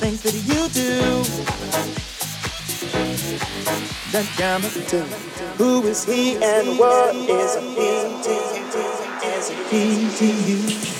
things that you do that Yama do. Who is he and what is he to you? Is he to you?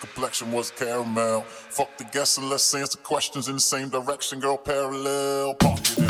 Complexion was caramel. Fuck the guess and let's answer questions in the same direction, girl. Parallel. Pocket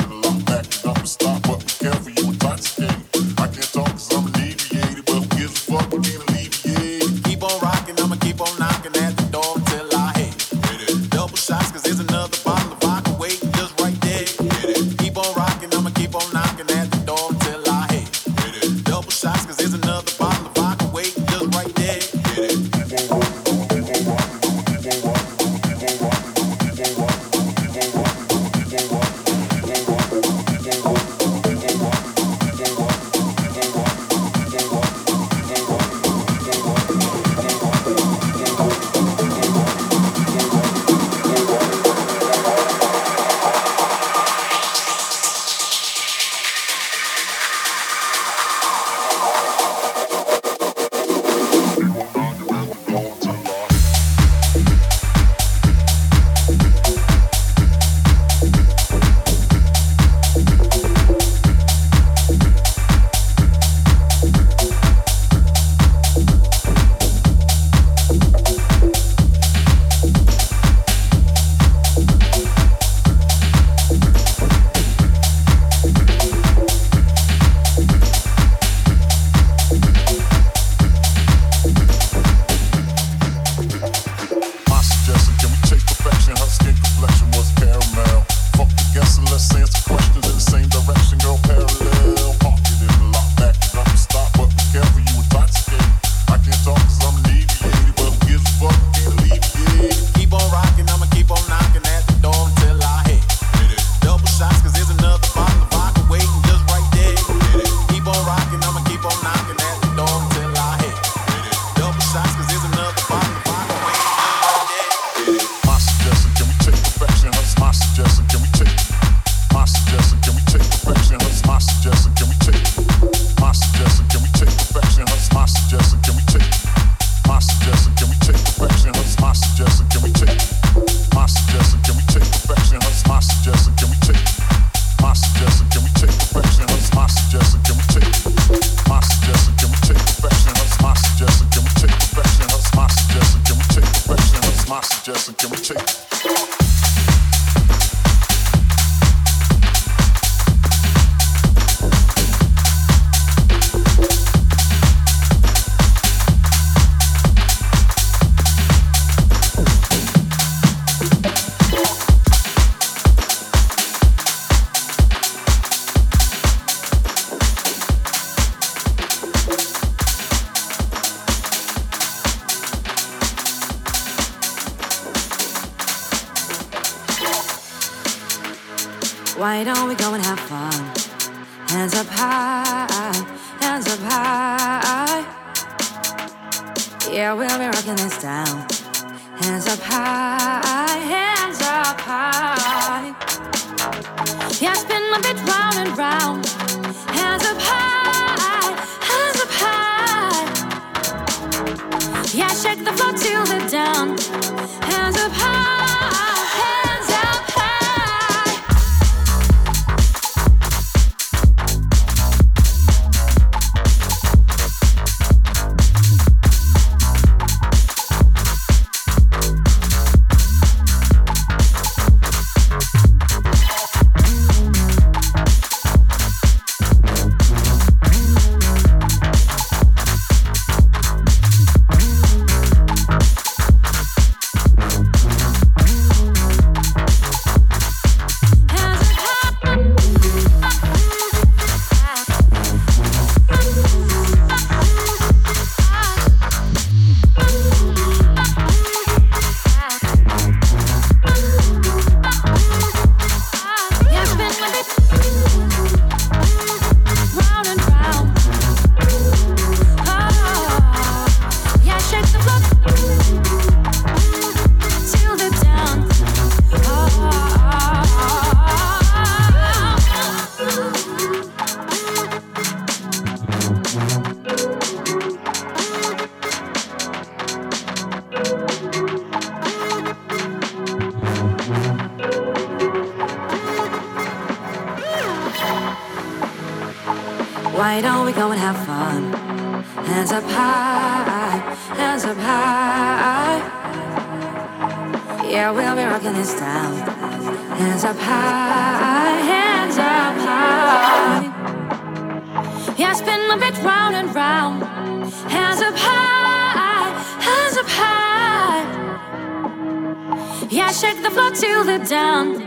floor till the dawn.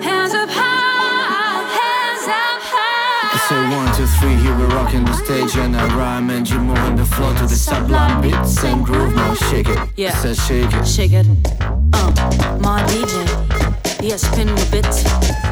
Hands up high, hands up high. Say one, two, three, here we're rocking the stage and I rhyme and you move on the floor to the sublime beat. Same groove. Now shake it, yeah. say shake it, shake it. Oh, my DJ, yes, spin the beat.